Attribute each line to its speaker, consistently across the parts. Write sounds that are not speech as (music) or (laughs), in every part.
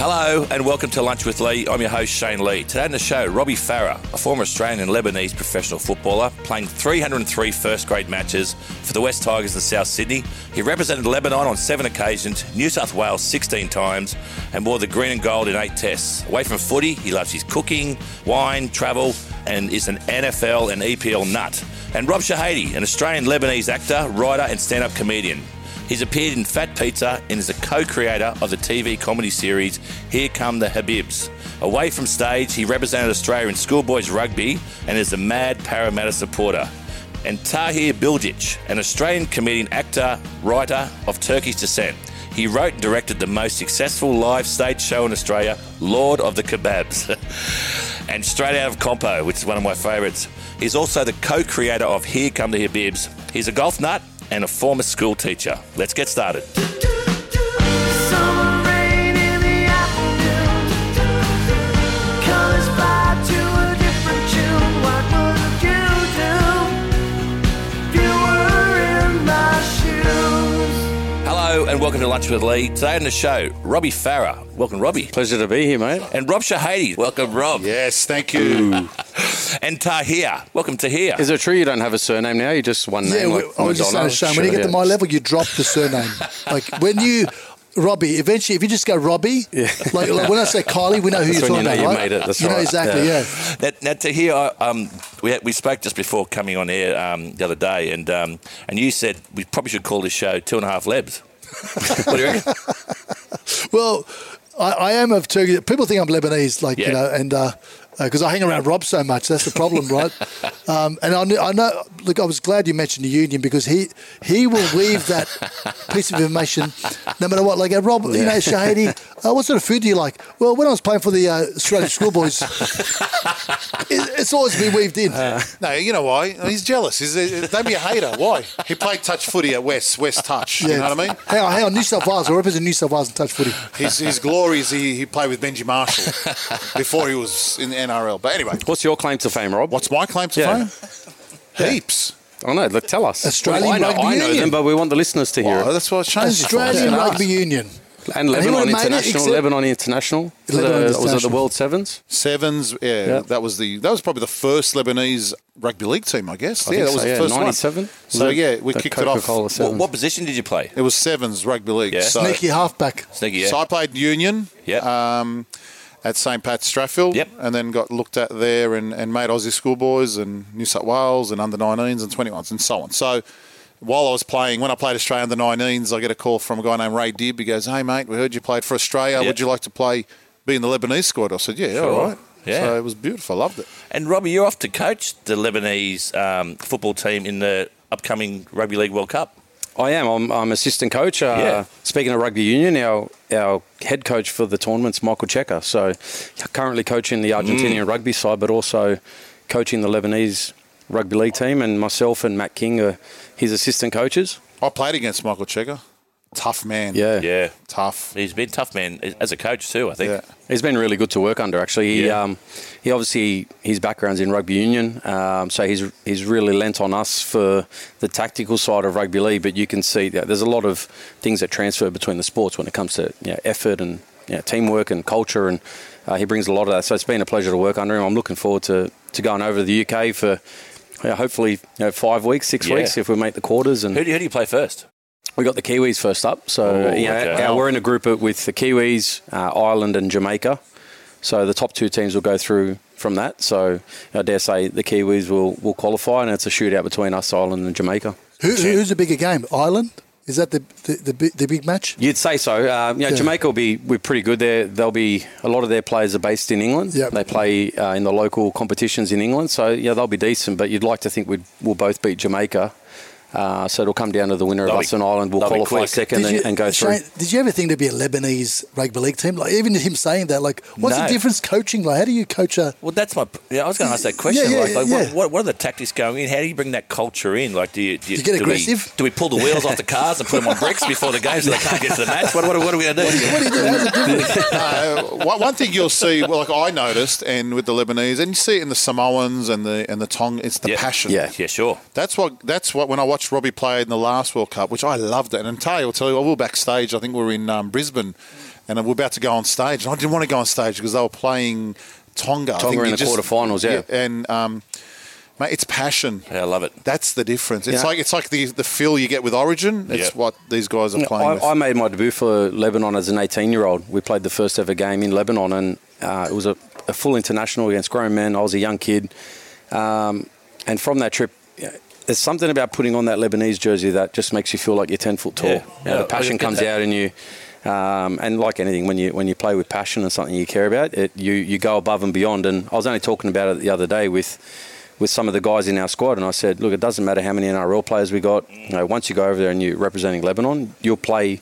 Speaker 1: Hello and welcome to Lunch with Lee. I'm your host Shane Lee. Today on the show, Robbie Farah, a former Australian and Lebanese professional footballer, playing 303 first grade matches for the West Tigers in South Sydney. He represented Lebanon on seven occasions, New South Wales 16 times, and wore the green and gold in eight tests. Away from footy, he loves his cooking, wine, travel, and is an NFL and EPL nut. And Rob Shehadie, an Australian Lebanese actor, writer, and stand up comedian. He's appeared in Fat Pizza and is a co creator of the TV comedy series Here Come the Habibs. Away from stage, he represented Australia in schoolboys rugby and is a mad Parramatta supporter. And Tahir Bilgic, an Australian comedian, actor, writer of Turkish descent. He wrote and directed the most successful live stage show in Australia, Lord of the Kebabs. (laughs) and Straight Out of Compo, which is one of my favourites. He's also the co creator of Here Come the Habibs. He's a golf nut and a former school teacher. Let's get started.
Speaker 2: Summer rain in the afternoon. Colors fly to a different tune. What would you do if you were in my shoes?
Speaker 1: Hello and welcome to Lunch with Lee. Today on the show, Robbie Farah. Welcome, Robbie.
Speaker 3: Pleasure to be here, mate.
Speaker 1: And Rob Shehadie. Welcome, Rob.
Speaker 4: Yes, thank you.
Speaker 1: And Tahir. Welcome, Tahir.
Speaker 3: Is it true you don't have a surname now? You just one name
Speaker 5: we-
Speaker 3: like
Speaker 5: I was just saying,
Speaker 3: Madonna?
Speaker 5: Shane, when you
Speaker 3: Sure,
Speaker 5: get to my level, you drop the surname. (laughs) like when you, Robbie, eventually, if you just go Robbie, like, like when I say Kylie, we know who
Speaker 3: That's
Speaker 5: you're talking
Speaker 3: you know
Speaker 5: about,
Speaker 3: you
Speaker 5: right?
Speaker 3: made it, that's
Speaker 5: you know
Speaker 3: right.
Speaker 5: exactly,
Speaker 3: Yeah.
Speaker 5: yeah.
Speaker 1: Now, now Tahir, I, um, we, had, we spoke just before coming on air um, the other day, and um, and you said we probably should call this show Two and a Half Lebs. (laughs) what do you reckon?
Speaker 5: Well, I, I am of Turkey. People think I'm Lebanese, like,
Speaker 1: Yeah.
Speaker 5: you know, and because I hang around Rob so much, that's the problem, (laughs) right? Um, and I, knew, I know, look, I was glad you mentioned the union because he he will leave that (laughs) piece of information no matter what. Like, uh, Rob, you know, Shehadie, (laughs) uh, what sort of food do you like? Well, when I was playing for the uh, Australian schoolboys, it, it's always been weaved in.
Speaker 4: No, you know why? He's jealous. He's a, don't be a hater. Why? He played touch footy at West, West Touch. You know what I mean?
Speaker 5: Hang on, hang on, New South Wales. I represent New South Wales in touch footy.
Speaker 4: His, his glory is he, he played with Benji Marshall before he was in the NRL. But anyway,
Speaker 3: What's your claim to fame, Rob?
Speaker 4: what's my claim to
Speaker 3: Yeah.
Speaker 4: fame? Heaps.
Speaker 3: I know. Look, tell us.
Speaker 5: Australian
Speaker 3: I know,
Speaker 5: Rugby
Speaker 3: I know
Speaker 5: Union.
Speaker 3: them, but we want the listeners to hear
Speaker 4: Well,
Speaker 3: it.
Speaker 4: that's what Shane's
Speaker 5: Australian
Speaker 4: for.
Speaker 5: Rugby Union.
Speaker 3: And
Speaker 5: and he
Speaker 3: Lebanon
Speaker 5: would've made it
Speaker 3: International. Lebanon International.
Speaker 5: Lebanon
Speaker 3: The- Was it the World Sevens?
Speaker 4: Sevens, yeah,
Speaker 3: Yeah.
Speaker 4: that was the that was probably the first Lebanese rugby league team, I guess.
Speaker 3: I
Speaker 4: yeah,
Speaker 3: think
Speaker 4: that was
Speaker 3: so,
Speaker 4: the
Speaker 3: yeah.
Speaker 4: first
Speaker 3: 97?
Speaker 4: one. So
Speaker 3: Was it
Speaker 4: yeah, we
Speaker 3: the
Speaker 4: kicked it off.
Speaker 3: Coca-Cola
Speaker 1: What,
Speaker 3: Sevens?
Speaker 1: what position did you play?
Speaker 4: It was sevens rugby league.
Speaker 1: Yeah.
Speaker 4: So,
Speaker 5: Sneaky halfback.
Speaker 1: Sneaky, yeah.
Speaker 4: so I played Union.
Speaker 1: Yeah.
Speaker 4: Um, at St. Pat's Strathfield,
Speaker 1: Yep.
Speaker 4: and then got looked at there and, and made Aussie schoolboys and New South Wales and under 19s and 21s and so on. So while I was playing, when I played Australia under 19s, I get a call from a guy named Ray Dibb. He goes, Hey, mate, we heard you played for Australia.
Speaker 1: Yep.
Speaker 4: Would you like to play, be in the Lebanese squad? I said, Yeah,
Speaker 1: Sure.
Speaker 4: all right.
Speaker 1: Yeah.
Speaker 4: So it was beautiful. I loved it.
Speaker 1: And Robbie, you're off to coach the Lebanese um, football team in the upcoming Rugby League World Cup.
Speaker 3: I am. I'm, I'm assistant coach. Uh,
Speaker 1: Yeah.
Speaker 3: Speaking of rugby union, our our head coach for the tournament's Michael Cheika. So currently coaching the Argentinian rugby side, but also coaching the Lebanese rugby league team. And myself and Matt King are his assistant coaches.
Speaker 4: I played against Michael Cheika. Tough man.
Speaker 3: Yeah.
Speaker 1: Yeah.
Speaker 4: Tough.
Speaker 1: He's been tough man as a coach too, I think.
Speaker 4: Yeah.
Speaker 3: He's been really good to work under. Actually, he
Speaker 1: Yeah.
Speaker 3: um, he obviously his background's in rugby union, um, so he's he's really lent on us for the tactical side of rugby league. But you can see that there's a lot of things that transfer between the sports when it comes to you know, effort and you know, teamwork and culture, and uh, he brings a lot of that. So it's been a pleasure to work under him. I'm looking forward to, to going over to the UK for yeah, hopefully you know, five weeks, six
Speaker 1: Yeah.
Speaker 3: weeks if we make the quarters. And
Speaker 1: Who do, who do you play first?
Speaker 3: We got the Kiwis first up. So
Speaker 1: Oh,
Speaker 3: you know,
Speaker 1: okay.
Speaker 3: our- we're in a group with the Kiwis, uh, Ireland, and Jamaica. So the top two teams will go through from that. So I dare say the Kiwis will, will qualify, and it's a shootout between us, Ireland, and Jamaica.
Speaker 5: Who, who's the bigger game? Ireland? Is that the the, the, big- the big match?
Speaker 3: You'd say so. Uh, you know,
Speaker 5: Yeah.
Speaker 3: Jamaica will be we're pretty good there. They'll be a lot of their players are based in England.
Speaker 5: Yep.
Speaker 3: They play uh, in the local competitions in England, so yeah, they'll be decent. But you'd like to think we'd we'll both beat Jamaica. Uh, so it'll come down to the winner of
Speaker 1: They'll
Speaker 3: us and Ireland will qualify second and, and go through.
Speaker 5: Did you ever think there'd be a Lebanese rugby league team? Like even him saying that, like, what's
Speaker 1: No.
Speaker 5: the difference coaching? Like, how do you coach a?
Speaker 1: Well, that's my. Yeah, I was going to ask that question.
Speaker 5: Yeah, yeah,
Speaker 1: like, like
Speaker 5: yeah.
Speaker 1: What, what, what are the tactics going in? How do you bring that culture in? Like, do you, do you,
Speaker 5: you get
Speaker 1: do we-
Speaker 5: aggressive?
Speaker 1: do we pull the wheels off the cars and put them on bricks before the game so they can't get to the match? What, what, what are we going to do?
Speaker 5: What do you do? How's it different? (laughs)
Speaker 4: uh, one one thing you'll see, well, like I noticed, and with the Lebanese, and you see it in the Samoans and the and the Tong, it's the
Speaker 1: Yeah.
Speaker 4: passion.
Speaker 3: Yeah.
Speaker 1: Yeah, sure.
Speaker 4: That's what. That's what. When I watch watched Robbie play in the last World Cup, which I loved it. And Talia will tell you, I we were backstage. I think we were in um, Brisbane, and we we're about to go on stage. And I didn't want to go on stage because they were playing Tonga. I
Speaker 3: Tonga
Speaker 4: think
Speaker 3: in
Speaker 4: you
Speaker 3: the quarterfinals, yeah.
Speaker 4: And um, mate, it's passion.
Speaker 1: Yeah, I love it.
Speaker 4: That's the difference. It's
Speaker 3: Yeah.
Speaker 4: like it's like the the feel you get with Origin. It's
Speaker 1: Yeah.
Speaker 4: what these guys are playing with.
Speaker 3: I, I made my debut for Lebanon as an 18 year old. We played the first ever game in Lebanon, and uh, it was a, a full international against grown men. I was a young kid. Um, and from that trip, yeah, there's something about putting on that Lebanese jersey that just makes you feel like you're 10 foot tall.
Speaker 1: Yeah.
Speaker 3: You know,
Speaker 1: Yeah,
Speaker 3: the passion comes out in you. Um, and like anything, when you when you play with passion and something you care about, it, you you go above and beyond. And I was only talking about it the other day with with some of the guys in our squad, and I said, look, it doesn't matter how many NRL players we got. You know, once you go over there and you're representing Lebanon, you'll play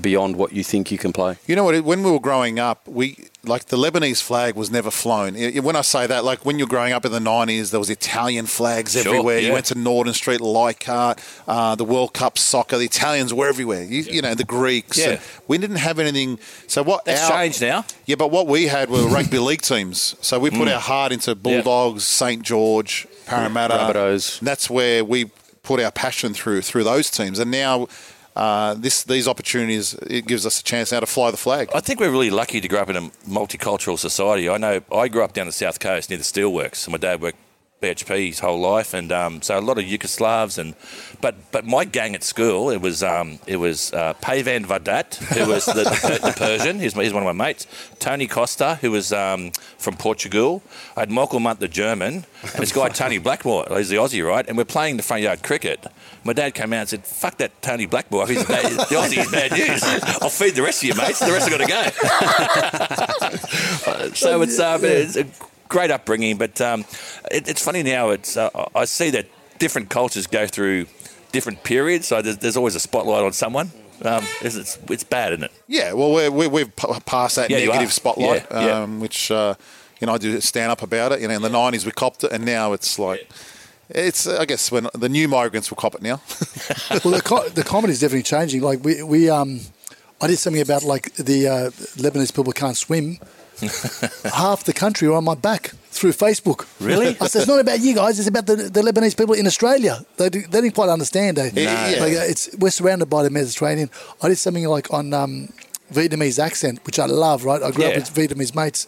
Speaker 3: beyond what you think you can play.
Speaker 4: You know what? When we were growing up, we like the Lebanese flag was never flown. I- I- When I say that, like when you're growing up in the '90s, there was Italian flags
Speaker 1: Sure,
Speaker 4: everywhere. You went to Norton Street, Leichhardt, uh, the World Cup soccer. The Italians were everywhere. You, you know, the Greeks.
Speaker 1: Yeah.
Speaker 4: We didn't have anything. So what?
Speaker 1: That's
Speaker 4: our-
Speaker 1: changed now.
Speaker 4: Yeah, but what we had were rugby league teams. So we put
Speaker 1: Mm.
Speaker 4: our heart into Bulldogs, St George, Parramatta.
Speaker 3: Rabbitohs.
Speaker 4: And that's where we put our passion through through those teams. And now. Uh, this these opportunities it gives us a chance now to fly the flag.
Speaker 1: I think we're really lucky to grow up in a multicultural society. I know I grew up down the south coast near the steelworks. and My dad worked BHP his whole life, and um, so a lot of Yugoslavs. And but but my gang at school it was um, it was uh, Pavan Vadat, who was the, the, the Persian. He's, he's one of my mates. Tony Costa, who was um, from Portugal. I had Michael Munt, the German, and this guy Tony Blackmore. He's the Aussie, right? And we're playing the front yard cricket. My dad came out and said, "Fuck that Tony Blackmore. He's bad, the Aussie is bad news. I'll feed the rest of you mates. The rest have got to go." (laughs) so it's um, it's a great upbringing, but um, it, it's funny now. It's uh, I see that different cultures go through different periods, so there's, there's always a spotlight on someone. Um, it's, it's it's bad, isn't it?
Speaker 4: Yeah, well, we're, we're, we've p- passed that
Speaker 1: Yeah,
Speaker 4: negative spotlight,
Speaker 1: Yeah, yeah.
Speaker 4: Um, which uh, you know I do stand up about it. You know, in the '90s we copped it, and now it's like it's. uh, I guess when the new migrants will cop it now. (laughs)
Speaker 5: well, the, co- the comedy is definitely changing. Like we, we um, I did something about like the uh, Lebanese people can't swim. (laughs) Half the country are on my back through Facebook.
Speaker 1: Really?
Speaker 5: I said it's not about you guys. It's about the, the Lebanese people in Australia. They, do- they didn't quite understand. Eh?
Speaker 4: Yeah.
Speaker 5: Like, uh, it's we're surrounded by the Mediterranean. I did something like on um, Vietnamese accent, which I love. Right, I grew
Speaker 1: Yeah.
Speaker 5: up with Vietnamese mates,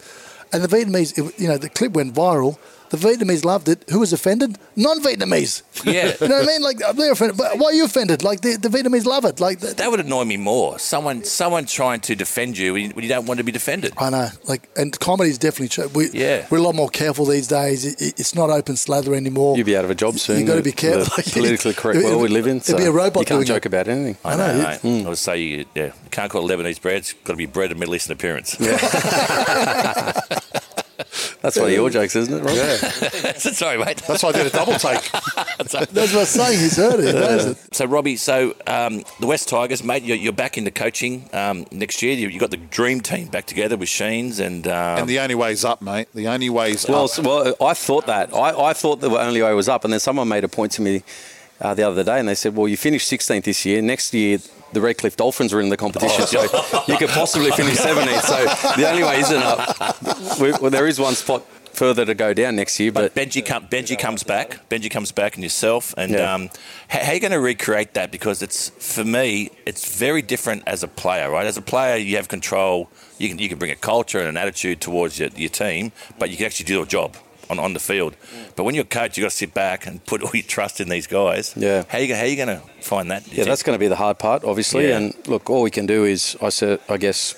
Speaker 5: and the Vietnamese, it- you know, the clip went viral. The Vietnamese loved it. Who was offended? Non-Vietnamese. (laughs)
Speaker 1: Yeah.
Speaker 5: You know what I mean? Like they're offended. But why are you offended? Like the, the Vietnamese love it. Like the,
Speaker 1: That would annoy me more. Someone someone trying to defend you when you, when you don't want to be defended.
Speaker 5: I know. Like and comedy's definitely ch- we
Speaker 1: Yeah.
Speaker 5: we're a lot more careful these days. It, it- it's not open slather anymore.
Speaker 3: You'll be out of a job soon.
Speaker 5: You've got to be careful. (laughs)
Speaker 3: The politically correct world we live in.
Speaker 5: There'll be a robot
Speaker 3: You can't
Speaker 5: doing
Speaker 3: joke
Speaker 5: it.
Speaker 3: about anything.
Speaker 1: I
Speaker 5: know,
Speaker 1: know.
Speaker 5: yeah.
Speaker 1: mate. Mm. I would say you, yeah, you can't call it Lebanese bread. It's got to be bread of Middle Eastern appearance. (laughs) (laughs)
Speaker 3: That's one of your jokes, isn't it, Rob?
Speaker 4: yeah, (laughs)
Speaker 1: Sorry, mate. (laughs)
Speaker 4: that's why I did a double take.
Speaker 5: That's what I'm saying. He's heard it. Knows it.
Speaker 1: So, Robbie, so um, the West Tigers, mate, you're, you're back into coaching um, next year. You, you got the dream team back together with Sheens and, um,
Speaker 4: and the only way's up, mate. The only way's
Speaker 3: Well,
Speaker 4: up.
Speaker 3: well, I thought that. I, I thought the only way was up, and then someone made a point to me uh, the other day, and they said, "Well, you finished 16th this year. Next year, the Redcliffe Dolphins are in the competition, so (laughs) you could possibly finish 17th. So the only way isn't up. We, well, there is one spot further to go down next year,
Speaker 1: But
Speaker 3: but,
Speaker 1: Benji, come, Benji comes back. Benji comes back, and yourself. And
Speaker 3: Yeah.
Speaker 1: um, how, how are you going to recreate that? Because it's for me, it's very different as a player, right? As a player, you have control. You can you can bring a culture and an attitude towards your, your team, but you can actually do your job on, on the field. But when you're a coach, you've got to sit back and put all your trust in these guys.
Speaker 3: Yeah.
Speaker 1: How you how you going to find that?
Speaker 3: yeah, that's going to be the hard part, obviously.
Speaker 1: Yeah.
Speaker 3: And look, all we can do is, I said, I guess,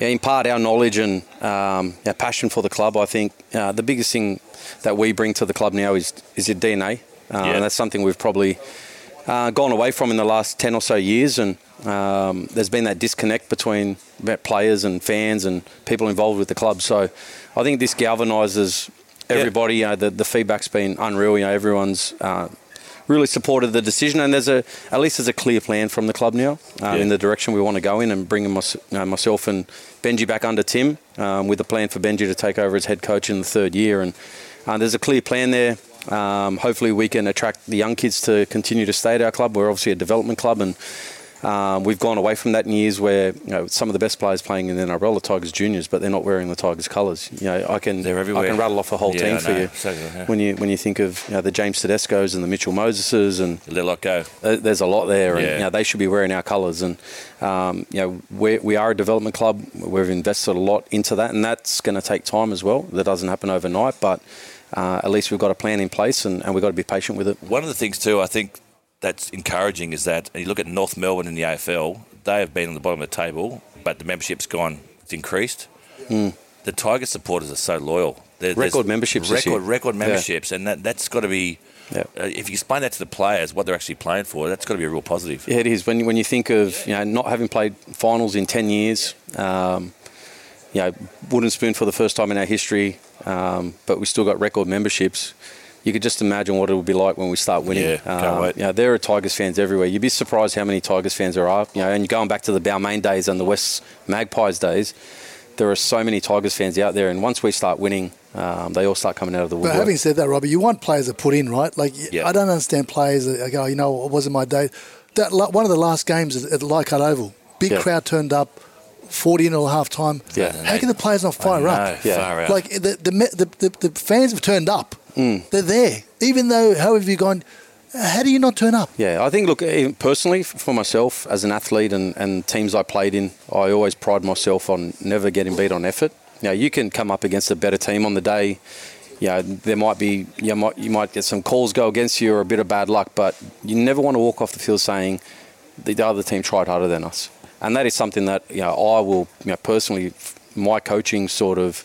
Speaker 3: yeah, impart our knowledge and um, our passion for the club. I think uh, the biggest thing that we bring to the club now is is your DNA, uh,
Speaker 1: Yeah.
Speaker 3: and that's something we've probably uh, gone away from in the last ten or so years. And um, there's been that disconnect between players and fans and people involved with the club. So I think this galvanises everybody. You know, the, the feedback's been unreal. You know, everyone's. Uh, Really supported the decision, and there's a at least there's a clear plan from the club now um,
Speaker 1: Yeah.
Speaker 3: in the direction we want to go in, and bringing mys- you know, myself and Benji back under Tim um, with a plan for Benji to take over as head coach in the third year. And uh, there's a clear plan there. Um, hopefully, we can attract the young kids to continue to stay at our club. We're obviously a development club, and Um, we've gone away from that in years where you know some of the best players playing in the NRL are Tigers juniors, but they're not wearing the Tigers colours. You know, I can
Speaker 1: They're everywhere.
Speaker 3: I can rattle off a whole
Speaker 1: Yeah,
Speaker 3: team
Speaker 1: I
Speaker 3: for
Speaker 1: know.
Speaker 3: you
Speaker 1: So, yeah.
Speaker 3: when you when you think of you know, the James Tedesco's and the Mitchell Moseses and
Speaker 1: Let lot go.
Speaker 3: uh, there's a lot there, and
Speaker 1: Yeah.
Speaker 3: you know, they should be wearing our colours. And um, you know, we we are a development club. We've invested a lot into that, and that's going to take time as well. That doesn't happen overnight, but uh, at least we've got a plan in place, and, and we've got to be patient with it.
Speaker 1: One of the things too, I think that's encouraging is that and you look at North Melbourne in the AFL, they have been on the bottom of the table, but the membership's gone, it's increased. The Tiger supporters are so loyal. There-.
Speaker 3: Record memberships
Speaker 1: record record
Speaker 3: Yeah.
Speaker 1: memberships, and that that's got to be.
Speaker 3: Yeah.
Speaker 1: Uh, if you explain that to the players, what they're actually playing for, that's got to be a real positive.
Speaker 3: Yeah, it is. When you, when you think of you know not having played finals in ten years, um, you know wooden spoon for the first time in our history, um, but we still got record memberships. You could just imagine what it would be like when we start winning.
Speaker 1: Yeah, can't
Speaker 3: Um,
Speaker 1: wait.
Speaker 3: You know, there are Tigers fans everywhere. You'd be surprised how many Tigers fans there are. You know, and going back to the Balmain days and the West Magpies days, there are so many Tigers fans out there. And once we start winning, um, they all start coming out of the woodwork.
Speaker 5: But having said that, Robbie, you want players to put in, right? Like,
Speaker 1: Yeah.
Speaker 5: I don't understand players that go, you know, it wasn't my day. That One of the last games at, at Leichhardt Oval, big
Speaker 3: Yeah.
Speaker 5: crowd turned up, 40 in at half time.
Speaker 3: Yeah.
Speaker 5: How can the players not fire up?
Speaker 3: Yeah.
Speaker 5: Like, the, the, the, the, the fans have turned up.
Speaker 3: Mm.
Speaker 5: They're there. Even though, how have you gone, how do you not turn up?
Speaker 3: Yeah, I think, look, eh, personally, for myself as an athlete and, and teams I played in, I always pride myself on never getting beat on effort. You know, you can come up against a better team on the day. You know, there might be, you might, you might get some calls go against you or a bit of bad luck, but you never want to walk off the field saying the, the other team tried harder than us. And that is something that, you know, I will, you know, personally, my coaching sort of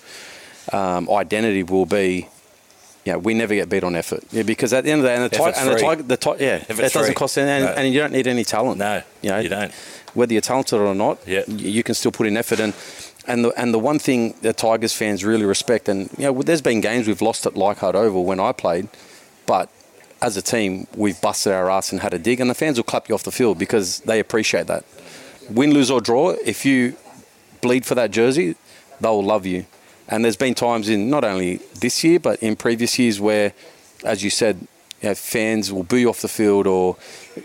Speaker 3: um, identity will be yeah, we never get beat on effort. Yeah, because at the end of the day, and the, ti- and the, ti- the ti- yeah, it doesn't
Speaker 1: free.
Speaker 3: cost anything, and,
Speaker 1: No.
Speaker 3: and you don't need any talent.
Speaker 1: No,
Speaker 3: you, know,
Speaker 1: you don't.
Speaker 3: Whether you're talented or not,
Speaker 1: Yeah.
Speaker 3: y- you can still put in effort. And and the and the one thing that Tigers fans really respect, and you know, there's been games we've lost at Leichhardt Oval when I played, but as a team, we've busted our ass and had a dig, and the fans will clap you off the field because they appreciate that. Win, lose or draw, if you bleed for that jersey, they'll love you. And there's been times in not only this year but in previous years where, as you said, you know, fans will boo you off the field or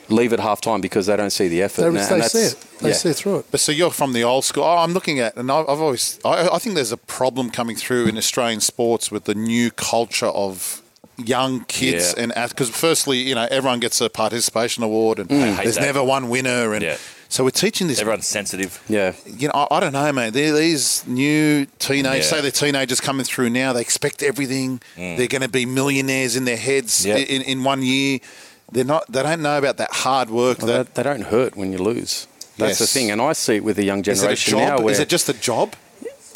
Speaker 3: leave at half time because they don't see the effort.
Speaker 5: They,
Speaker 3: And-
Speaker 5: they
Speaker 3: and
Speaker 5: see it. They
Speaker 3: yeah.
Speaker 5: see through it.
Speaker 4: But so you're from the old school. Oh, I'm looking at, and I've I've always, I, I think there's a problem coming through in Australian sports with the new culture of young kids
Speaker 1: Yeah.
Speaker 4: and because firstly, you know, everyone gets a participation award, and mm.
Speaker 1: hate
Speaker 4: there's
Speaker 1: that.
Speaker 4: never one winner, and
Speaker 1: Yeah.
Speaker 4: So we're teaching this.
Speaker 1: Everyone's sensitive.
Speaker 3: Yeah.
Speaker 4: You know, I, I don't know, man. They're these new teenage,
Speaker 1: Yeah.
Speaker 4: say they're teenagers coming through now. They expect everything. They're going to be millionaires in their heads
Speaker 1: Mm. Yeah.
Speaker 4: in, in one year. They're not. They don't know about that hard work.
Speaker 3: Well,
Speaker 4: that
Speaker 3: they, they don't hurt when you lose. That's the thing. And I see it with the young
Speaker 4: is it a
Speaker 3: generation
Speaker 4: job?
Speaker 3: now where.
Speaker 4: is it just a job?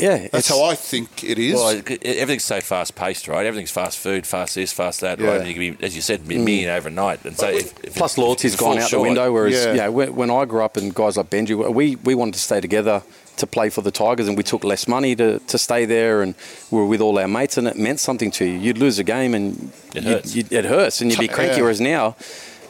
Speaker 3: Yeah.
Speaker 4: That's how I think it is.
Speaker 1: Well, everything's so fast paced, right? Everything's fast food, fast this, fast that,
Speaker 4: Yeah.
Speaker 1: right? And you can be, as you said, be a million mm. overnight. And so, if, if
Speaker 3: Plus,
Speaker 1: if-
Speaker 3: loyalty's
Speaker 1: if
Speaker 3: gone out
Speaker 1: short-
Speaker 3: the window. Whereas,
Speaker 4: Yeah.
Speaker 3: yeah, when, when I grew up and guys like Benji, we, we wanted to stay together to play for the Tigers, and we took less money to, to stay there, and we were with all our mates, and it meant something to you. You'd lose a game, and
Speaker 1: It
Speaker 3: you'd-
Speaker 1: hurts.
Speaker 3: you'd- it hurts, and you'd be cranky.
Speaker 4: Yeah.
Speaker 3: Whereas now.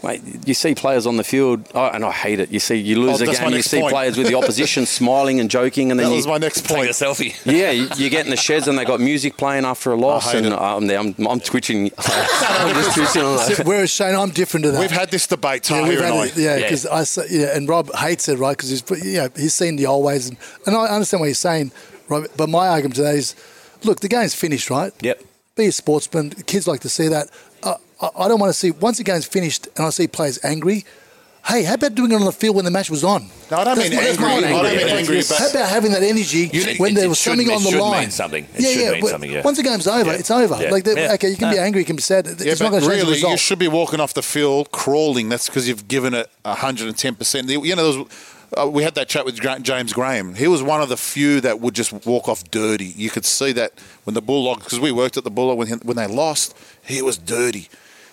Speaker 3: Mate, you see players on the field, oh, and I hate it. You see, you lose
Speaker 4: Oh,
Speaker 3: a game, you see
Speaker 4: point.
Speaker 3: players with the (laughs) opposition smiling and joking, and then
Speaker 4: that
Speaker 3: you,
Speaker 4: was my next
Speaker 1: Take a
Speaker 4: point.
Speaker 1: selfie.
Speaker 3: yeah, you, you get in the sheds and they got music playing after a loss, and. I'm, um, there, I'm, I'm twitching. (laughs) I'm just (laughs) twitching.
Speaker 5: Whereas Shane, I'm different to that.
Speaker 4: We've had this debate,
Speaker 5: Yeah, we've
Speaker 4: and
Speaker 5: had it, yeah,
Speaker 1: Yeah.
Speaker 5: because I say, yeah, and Rob hates it, right? Because he's, you know, he's seen the old ways, and, and I understand what he's saying, Rob. But my argument today is, look, the game's finished, right?
Speaker 1: Yep.
Speaker 5: Be a sportsman. Kids like to see that. I, I don't want to see once the game's finished and I see players angry. Hey, how about doing it on the field when the match was on?
Speaker 4: No, I don't
Speaker 5: That's
Speaker 4: mean
Speaker 5: my- that's my
Speaker 4: angry. I don't mean angry, but-
Speaker 5: how about having that energy
Speaker 1: You-
Speaker 5: when
Speaker 1: it-
Speaker 5: there
Speaker 1: it
Speaker 5: was something on the
Speaker 1: should mean
Speaker 5: line?
Speaker 1: something. It
Speaker 5: yeah, yeah.
Speaker 1: mean something, yeah.
Speaker 5: Once the game's over,
Speaker 1: Yeah.
Speaker 5: it's over.
Speaker 1: Yeah.
Speaker 5: Like,
Speaker 1: Yeah.
Speaker 5: okay, you can be angry, you can be sad. It's
Speaker 4: Yeah,
Speaker 5: not
Speaker 4: but
Speaker 5: going to change the
Speaker 4: really,
Speaker 5: result.
Speaker 4: you should be walking off the field crawling. That's because you've given it 110%. You know, there was, uh, we had that chat with James Graham. He was one of the few that would just walk off dirty. You could see that when the Bulldogs, because we worked at the Bulldog when, when they lost, he was dirty.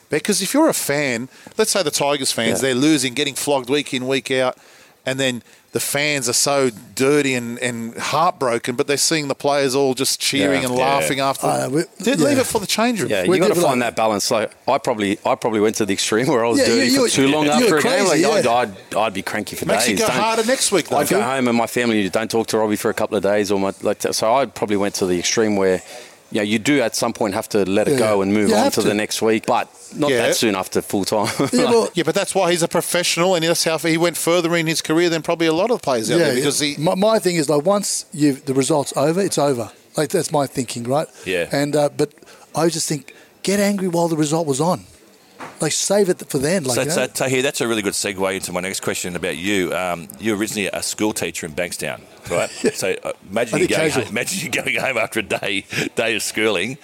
Speaker 4: Because if you're a fan, let's say the Tigers fans,
Speaker 3: Yeah.
Speaker 4: they're losing, getting flogged week in, week out, and then the fans are so dirty and, and heartbroken, but they're seeing the players all just cheering
Speaker 3: Yeah.
Speaker 4: and
Speaker 1: Yeah.
Speaker 4: laughing after.
Speaker 5: Uh, we-
Speaker 4: Dude, leave it for the change room.
Speaker 3: Yeah,
Speaker 5: We're
Speaker 3: you got to
Speaker 5: different.
Speaker 3: find that balance. Like I probably, I probably went to the extreme where I was
Speaker 5: Yeah,
Speaker 3: dirty for too long after
Speaker 5: were
Speaker 3: a game.
Speaker 5: crazy,
Speaker 3: Like, I'd. I'd, I'd be cranky for
Speaker 4: Makes you
Speaker 3: days.
Speaker 4: go
Speaker 3: Don't-
Speaker 4: harder next week, though.
Speaker 3: I'd go home and my family don't talk to Robbie for a couple of days, or my like. So I probably went to the extreme where you know, you do at some point have to let it
Speaker 5: Yeah.
Speaker 3: go and move
Speaker 5: You
Speaker 3: on
Speaker 5: have
Speaker 3: to, the next week, but not
Speaker 4: Yeah.
Speaker 3: that soon after full time. (laughs)
Speaker 5: Yeah, well,
Speaker 4: Yeah, but that's why he's a professional, and that's how he went further in his career than probably a lot of players out there because he.
Speaker 5: my, my thing is like once you the results over, it's over. Like that's my thinking, right?
Speaker 1: Yeah.
Speaker 5: And uh, but I just think get angry while the result was on. Like save it for then. Like
Speaker 1: So,
Speaker 5: you know?
Speaker 1: so Tahir, that's a really good segue into my next question about you. Um, you're originally a school teacher in Bankstown, right? (laughs) So uh, imagine you going home, imagine you going home after a day day of schooling.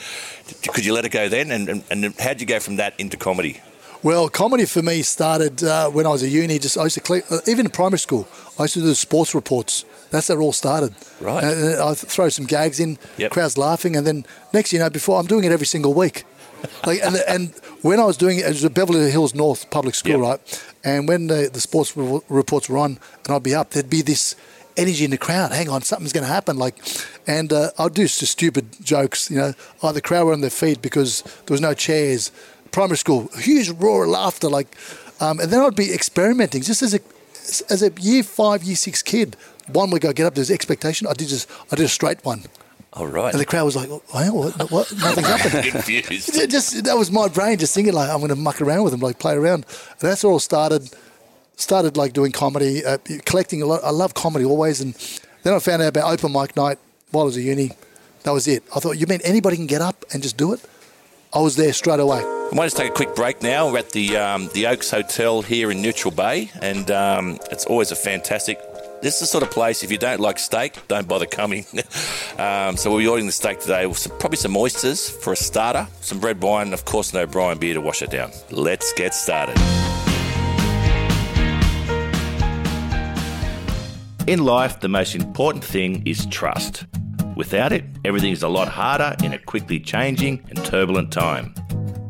Speaker 1: Could you let it go then? And, and, and how'd you go from that into comedy?
Speaker 5: Well, comedy for me started uh, when I was at uni. Just I used to collect, uh, even in primary school. I used to do the sports reports. That's how it all started.
Speaker 1: Right.
Speaker 5: And I throw some gags in,
Speaker 1: Yep.
Speaker 5: crowds laughing, and then next you know, before I'm doing it every single week. Like and and when I was doing it, it was at Beverly Hills North Public School,
Speaker 1: Yep.
Speaker 5: right? And when the, the sports re- reports were on, and I'd be up, there'd be this energy in the crowd. Hang on, something's going to happen. Like, and uh, I'd do just stupid jokes. You know, oh, the crowd were on their feet because there was no chairs. Primary school, huge roar of laughter. Like, um, and then I'd be experimenting just as a as a year five, year six kid. One week I get up, there's expectation. I did just I did a straight one,
Speaker 1: All right.
Speaker 5: and the crowd was like, oh, what? what? Nothing's happened. (laughs)
Speaker 1: Confused.
Speaker 5: Just that was my brain just thinking like I'm going to muck around with them, like play around. And that's all started. Started like doing comedy, uh, collecting a lot. I love comedy always, and then I found out about open mic night while I was at uni. That was it. I thought, you mean anybody can get up and just do it? I was there straight away.
Speaker 1: I might just take a quick break now. We're at the um, the Oaks Hotel here in Neutral Bay, and um, it's always a fantastic. This is the sort of place. If you don't like steak, don't bother coming. (laughs) um, so we'll be ordering the steak today. With some, probably some oysters for a starter, some red wine, and of course, O'Brien beer to wash it down. Let's get started. In life, the most important thing is trust. Without it, everything is a lot harder in a quickly changing and turbulent time.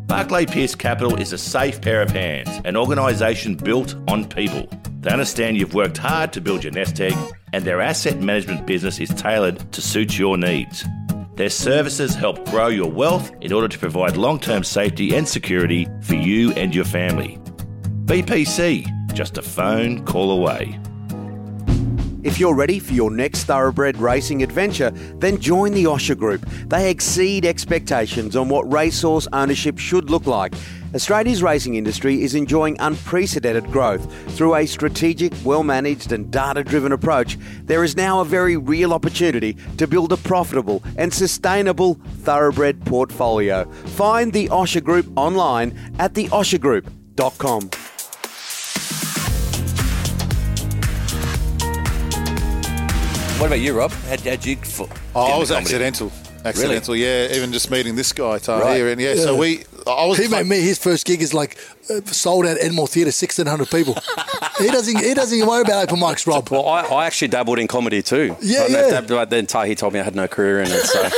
Speaker 1: Barclay Pearce Capital is a safe pair of hands, an organisation built on people. They understand you've worked hard to build your nest egg, and their asset management business is tailored to suit your needs. Their services help grow your wealth in order to provide long term safety and security for you and your family. BPC, just a phone call away.
Speaker 6: If you're ready for your next thoroughbred racing adventure, then join the Osher Group. They exceed expectations on what racehorse ownership should look like. Australia's racing industry is enjoying unprecedented growth. Through a strategic, well managed, and data driven approach, there is now a very real opportunity to build a profitable and sustainable thoroughbred portfolio. Find the Osher Group online at theoshergroup.com.
Speaker 1: What about you, Rob? How'd, how'd you. F-
Speaker 4: Oh, I was
Speaker 1: into comedy?
Speaker 4: accidental. Accidental, yeah. Even just meeting this guy, Tahir,
Speaker 1: Right.
Speaker 4: and yeah, So we, I was.
Speaker 5: He made me his first gig is like uh, sold out Enmore Theatre, sixteen hundred people. he doesn't he doesn't even worry about open mics, Rob.
Speaker 3: Well, I, I actually dabbled in comedy too.
Speaker 5: Yeah,
Speaker 3: But
Speaker 5: yeah.
Speaker 3: that- But then Tahir told me I had no career in it. So (laughs)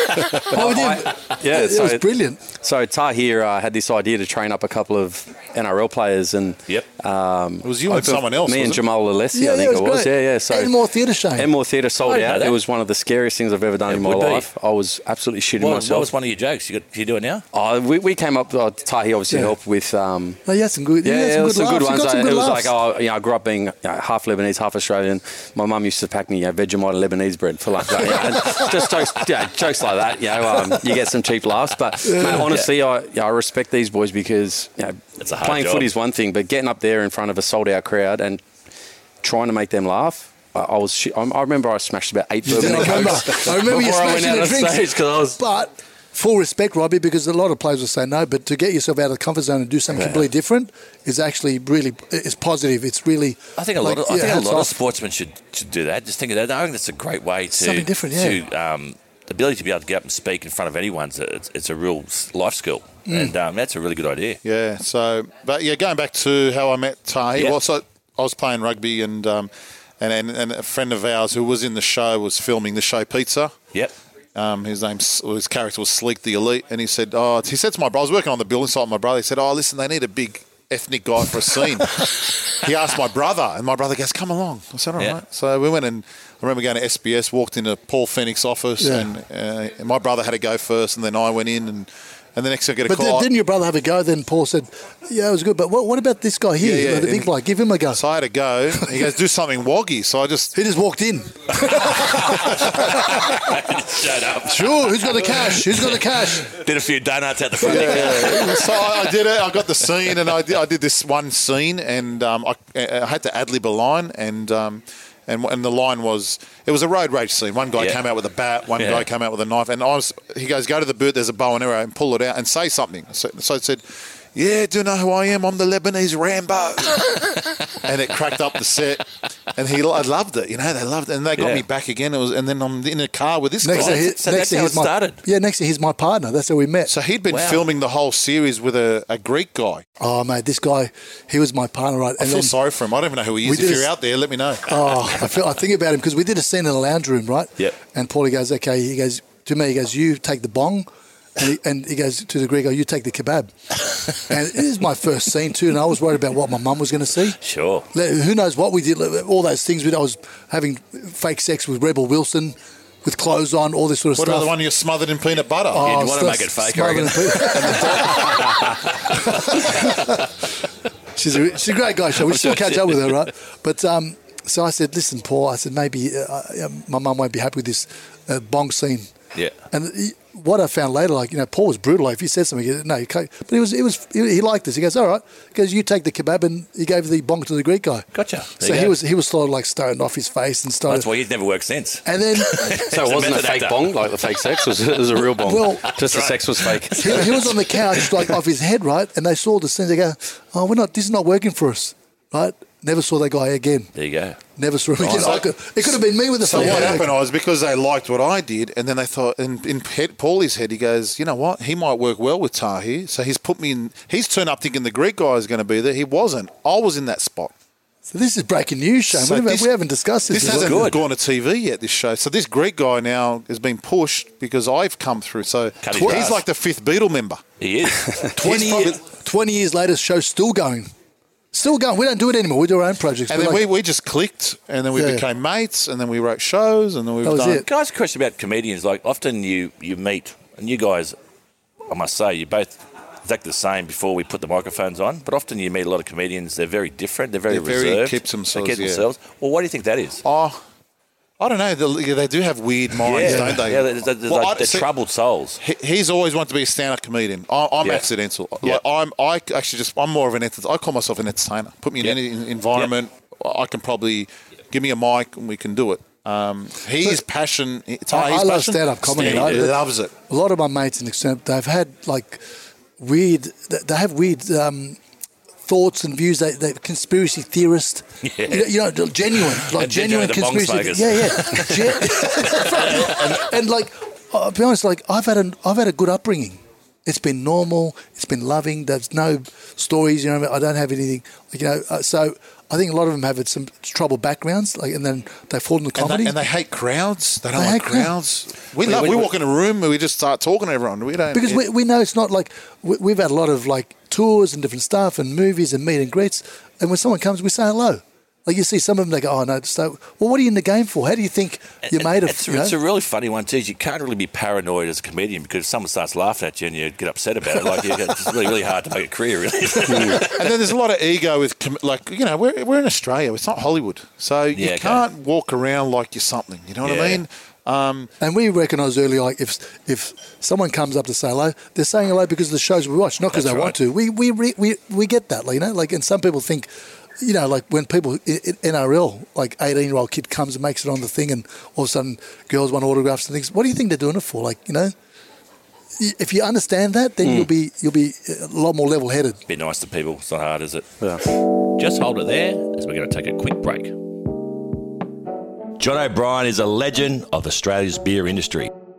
Speaker 5: Oh, we did.
Speaker 3: yeah,
Speaker 5: it
Speaker 3: so
Speaker 5: was brilliant.
Speaker 3: So Tahir uh, had this idea to train up a couple of NRL players, and
Speaker 1: Yep.
Speaker 3: um,
Speaker 4: It was you and someone else,
Speaker 3: Me and? Jamal Alessi,
Speaker 5: Yeah,
Speaker 3: I think
Speaker 5: it
Speaker 3: it
Speaker 5: was
Speaker 3: was. Yeah, yeah. So
Speaker 5: Enmore Theatre Shane.
Speaker 3: Enmore Theatre sold
Speaker 1: I
Speaker 3: out.
Speaker 1: that.
Speaker 3: It was one of the scariest things I've ever done
Speaker 1: It
Speaker 3: in my
Speaker 1: would be.
Speaker 3: life. I was absolutely shitting
Speaker 1: What,
Speaker 3: myself.
Speaker 1: what was one of your jokes? You, got, you do it now?
Speaker 3: Oh, we, we came up. Uh, Tahir obviously
Speaker 5: Yeah.
Speaker 3: helped with. Um,
Speaker 5: No, you had some good.
Speaker 3: yeah,
Speaker 5: you had
Speaker 3: yeah,
Speaker 5: some good
Speaker 3: some good
Speaker 5: laughs.
Speaker 3: Ones.
Speaker 5: some good
Speaker 3: it was like, oh, you know, I grew up being you know, half Lebanese, half Australian. My mum used to pack me you know, Vegemite and Lebanese bread for lunch. yeah, and just jokes, yeah, jokes like that. You know, um, you get some cheap laughs. But mate, honestly, I, yeah, I respect these boys because you know,
Speaker 1: It's a hard
Speaker 3: playing
Speaker 1: job.
Speaker 3: footy is one thing, but getting up there in front of a sold out crowd and trying to make them laugh. I I was. I I remember I smashed about eight
Speaker 5: I
Speaker 3: bourbon and
Speaker 5: remember,
Speaker 3: cokes
Speaker 5: I remember you
Speaker 3: before I went
Speaker 5: smashing
Speaker 3: out
Speaker 5: the drinks.
Speaker 3: stage because I was.
Speaker 5: But full respect, Robbie, because a lot of players will say no. But to get yourself out of the comfort zone and do something completely different is actually really it's positive. It's really.
Speaker 1: I think a
Speaker 5: like,
Speaker 1: lot of I
Speaker 5: yeah,
Speaker 1: think a
Speaker 5: hats
Speaker 1: lot of sportsmen should, should do that. Just think of that. I think that's a great way to
Speaker 5: Something different, yeah.
Speaker 1: To um, the ability to be able to get up and speak in front of anyone. It's a, it's, it's a real life skill,
Speaker 5: Mm.
Speaker 1: and um, that's a really good idea.
Speaker 4: Yeah. So, but yeah, going back to how I met Tahir.
Speaker 1: Yeah.
Speaker 4: Well, so I was playing rugby, and um, and, and and a friend of ours who was in the show was filming the show Pizza.
Speaker 1: Yep.
Speaker 4: Um, his name, his character was Sleek the Elite, and he said, "Oh, he said to my brother, I was working on the building site with my brother. He said, "Oh, listen, they need a big ethnic guy for a scene." he asked my brother, and my brother goes, "Come along." I said, "All right."
Speaker 1: Yeah.
Speaker 4: So we went and I remember going to SBS, walked into Paul Fenech office,
Speaker 1: Yeah.
Speaker 4: and uh, my brother had to go first, and then I went in and. And the next thing I get a
Speaker 5: But
Speaker 4: call.
Speaker 5: then, didn't your brother have a go? Then Paul said, "Yeah, it was good." But what, what about this guy here,
Speaker 4: Yeah, yeah,
Speaker 5: the big
Speaker 4: and-
Speaker 5: bloke? Give him a go.
Speaker 4: so I had to go. (laughs) He goes, do something woggy. So I just
Speaker 5: He just walked in. (laughs)
Speaker 1: Shut up.
Speaker 5: Sure, who's got the cash? Who's got the cash?
Speaker 1: Did a few donuts at the front.
Speaker 4: so I, I did it. I got the scene, and I did, I did this one scene, and um, I, I had to ad lib a line, and um, and and the line was it was a road rage scene. One guy
Speaker 1: Yeah.
Speaker 4: came out with a bat, one
Speaker 1: Yeah.
Speaker 4: guy came out with a knife, and I was. He goes, "Go to the boot. There's a bow and arrow, and pull it out and say something." So, so I said. Yeah, do you know who I am? I'm the Lebanese Rambo. (laughs) and it cracked up the set, and he, I loved it. You know, they loved it, and they got
Speaker 1: Yeah.
Speaker 4: me back again. It was, and then I'm in a car with this
Speaker 5: Next
Speaker 4: guy.
Speaker 5: to he,
Speaker 1: so
Speaker 5: next
Speaker 1: that's
Speaker 5: to
Speaker 1: how
Speaker 5: he's
Speaker 1: it
Speaker 5: my,
Speaker 1: started.
Speaker 5: Yeah, next to he's my partner. That's how we met.
Speaker 4: So he'd been
Speaker 1: Wow.
Speaker 4: filming the whole series with a, a Greek guy.
Speaker 5: oh mate, this guy, he was my partner, right?
Speaker 4: I
Speaker 5: And
Speaker 4: feel
Speaker 5: then,
Speaker 4: sorry for him. I don't even know who he is. If you're
Speaker 5: s-
Speaker 4: out there, let me know. (laughs)
Speaker 5: oh, I feel I think about him because we did a scene in the lounge room, right?
Speaker 1: Yep.
Speaker 5: And Paulie goes, "Okay," he goes to me, he goes, "You take the bong." And he, and he goes to the Greek guy, you take the kebab. (laughs) and it is my first scene too, and I was worried about what my mum was going to see.
Speaker 1: Sure.
Speaker 5: Who knows what we did? All those things. I was having fake sex with Rebel Wilson, with clothes on, all this sort of
Speaker 4: What
Speaker 5: stuff.
Speaker 4: about the one you're smothered in peanut butter?
Speaker 5: Oh,
Speaker 1: You'd wanna make it fake, I
Speaker 5: smothered in pe- (laughs) she's, a, she's a great guy. So we still catch up with her, right? But um, so I said, listen, Paul. I said maybe uh, uh, my mum won't be happy with this uh, bong scene.
Speaker 1: Yeah.
Speaker 5: And he, what I found later, like you know, Paul was brutal. Like, if he said something, he goes, no, you can't. but he was, he was, he, he liked this. He goes, all right. because you take the kebab, and he gave the bong to the Greek guy.
Speaker 1: Gotcha. There
Speaker 5: So he
Speaker 1: go.
Speaker 5: was, he was sort of like stoned off his face and started.
Speaker 1: That's why he's never worked since.
Speaker 5: and then (laughs)
Speaker 3: So it wasn't a
Speaker 1: method
Speaker 3: fake
Speaker 1: actor.
Speaker 3: bong like the fake sex. It was, it was a real bong.
Speaker 5: Well-
Speaker 3: just the sex was fake.
Speaker 5: he, he was on the couch, like off his head, right? And they saw the scene. They go, "Oh, we're not. This is not working for us, right?" Never saw that guy again.
Speaker 1: There you go.
Speaker 5: Never saw him again.
Speaker 4: so-
Speaker 5: I could, it could have been me with the
Speaker 4: So what
Speaker 5: bong.
Speaker 4: happened was because they liked what I did, and then they thought, in, in head, Paulie's head, he goes, you know what, he might work well with Tahir. So he's put me in. He's turned up thinking the Greek guy is going to be there. He wasn't. I was in that spot.
Speaker 5: So this is breaking news, Shane.
Speaker 4: So
Speaker 5: we, haven't,
Speaker 4: this-
Speaker 5: we haven't discussed this.
Speaker 4: This hasn't
Speaker 5: well.
Speaker 1: good.
Speaker 4: gone to TV yet. This show. So this Greek guy now has been pushed because I've come through. So
Speaker 1: Cut his
Speaker 4: he's
Speaker 1: grass.
Speaker 4: like the fifth Beatle member.
Speaker 1: He is. (laughs)
Speaker 5: 20,
Speaker 4: He's probably-
Speaker 5: 20 years later, show's still going. Still going. We don't do it anymore. We do our own projects.
Speaker 4: And
Speaker 5: We're
Speaker 4: then
Speaker 5: like-
Speaker 4: we, we just clicked, and then we
Speaker 5: Yeah.
Speaker 4: became mates, and then we wrote shows, and then we've
Speaker 5: That was
Speaker 4: done.
Speaker 5: it.
Speaker 1: Can I ask a question about comedians? Like, often you, you meet, and you guys, I must say, you both exactly the same before we put the microphones on, but often you meet a lot of comedians, they're very different, they're very
Speaker 4: They're very
Speaker 1: reserved.
Speaker 4: keep to themselves,
Speaker 1: They keep
Speaker 4: yeah.
Speaker 1: themselves. Well, what do you think that is?
Speaker 4: Oh, I don't know. They, yeah, they do have weird minds,
Speaker 1: yeah,
Speaker 4: don't they?
Speaker 1: yeah, they're, they're,
Speaker 4: Well,
Speaker 1: like, they're
Speaker 4: see,
Speaker 1: troubled souls.
Speaker 4: he- He's always wanted to be a stand-up comedian. I, I'm
Speaker 1: Yeah.
Speaker 4: accidental.
Speaker 1: Yeah.
Speaker 4: Like, I'm. I actually just. I'm more of an entertainer. I call myself an entertainer. Put me in
Speaker 1: Yeah.
Speaker 4: any environment. I can probably give me a mic and we can do it. Um, his passion. It's
Speaker 5: I-
Speaker 4: his
Speaker 5: I love
Speaker 4: passion.
Speaker 5: stand-up comedy,
Speaker 4: He
Speaker 5: right?
Speaker 4: loves it.
Speaker 5: a lot of my mates in the extent they've had like weird they- they have weird um, thoughts and views they they conspiracy theorist (laughs)
Speaker 1: Yeah.
Speaker 5: you, know, genuine like genuine conspiracy
Speaker 1: smokers.
Speaker 5: yeah yeah. (laughs) And, and like I'll be honest like I've had an I've had a good upbringing. It's been normal. It's been loving. There's no stories you know I don't have anything you know uh, so I think a lot of them have had some troubled backgrounds like and then they fall into
Speaker 4: And
Speaker 5: comedy
Speaker 4: they, and they hate crowds. They don't
Speaker 5: They
Speaker 4: like
Speaker 5: hate crowd-
Speaker 4: crowds. We
Speaker 1: Wait,
Speaker 4: love.
Speaker 1: wait,
Speaker 4: we
Speaker 1: wait.
Speaker 4: walk in a room and we just start talking to everyone. We don't
Speaker 5: because we, we know it's not like we, we've had a lot of like tours and different stuff and movies and meet and greets and when someone comes we say hello like you see some of them they go oh no so well what are you in the game for how do you think you're made of
Speaker 1: It's,
Speaker 5: you know?
Speaker 1: it's a really funny one too. is You can't really be paranoid as a comedian because if someone starts laughing at you and you get upset about it, like you get, it's really really hard to make a career. Really, (laughs)
Speaker 4: and then there's a lot of ego with, com- like, you know, we're, we're in Australia. It's not Hollywood. So you
Speaker 1: Yeah, okay.
Speaker 4: can't walk around like you're something. You know what I mean? Um,
Speaker 5: and we recognise early like if if someone comes up to say hello they're saying hello because of the shows we watch not because they
Speaker 1: That's
Speaker 5: want to we we, re- we we get that like, you know like and some people think you know, like when people in in NRL, like eighteen year old kid comes and makes it on the thing, and all of a sudden girls want autographs and things. What do you think they're doing it for? Like, you know, if you understand that, then you'll hmm. be you'll be a lot more level headed.
Speaker 1: be nice to people. It's not hard, is it?
Speaker 3: Yeah.
Speaker 1: Just hold it there as we're going to take a quick break. John O'Brien is a legend of Australia's beer industry.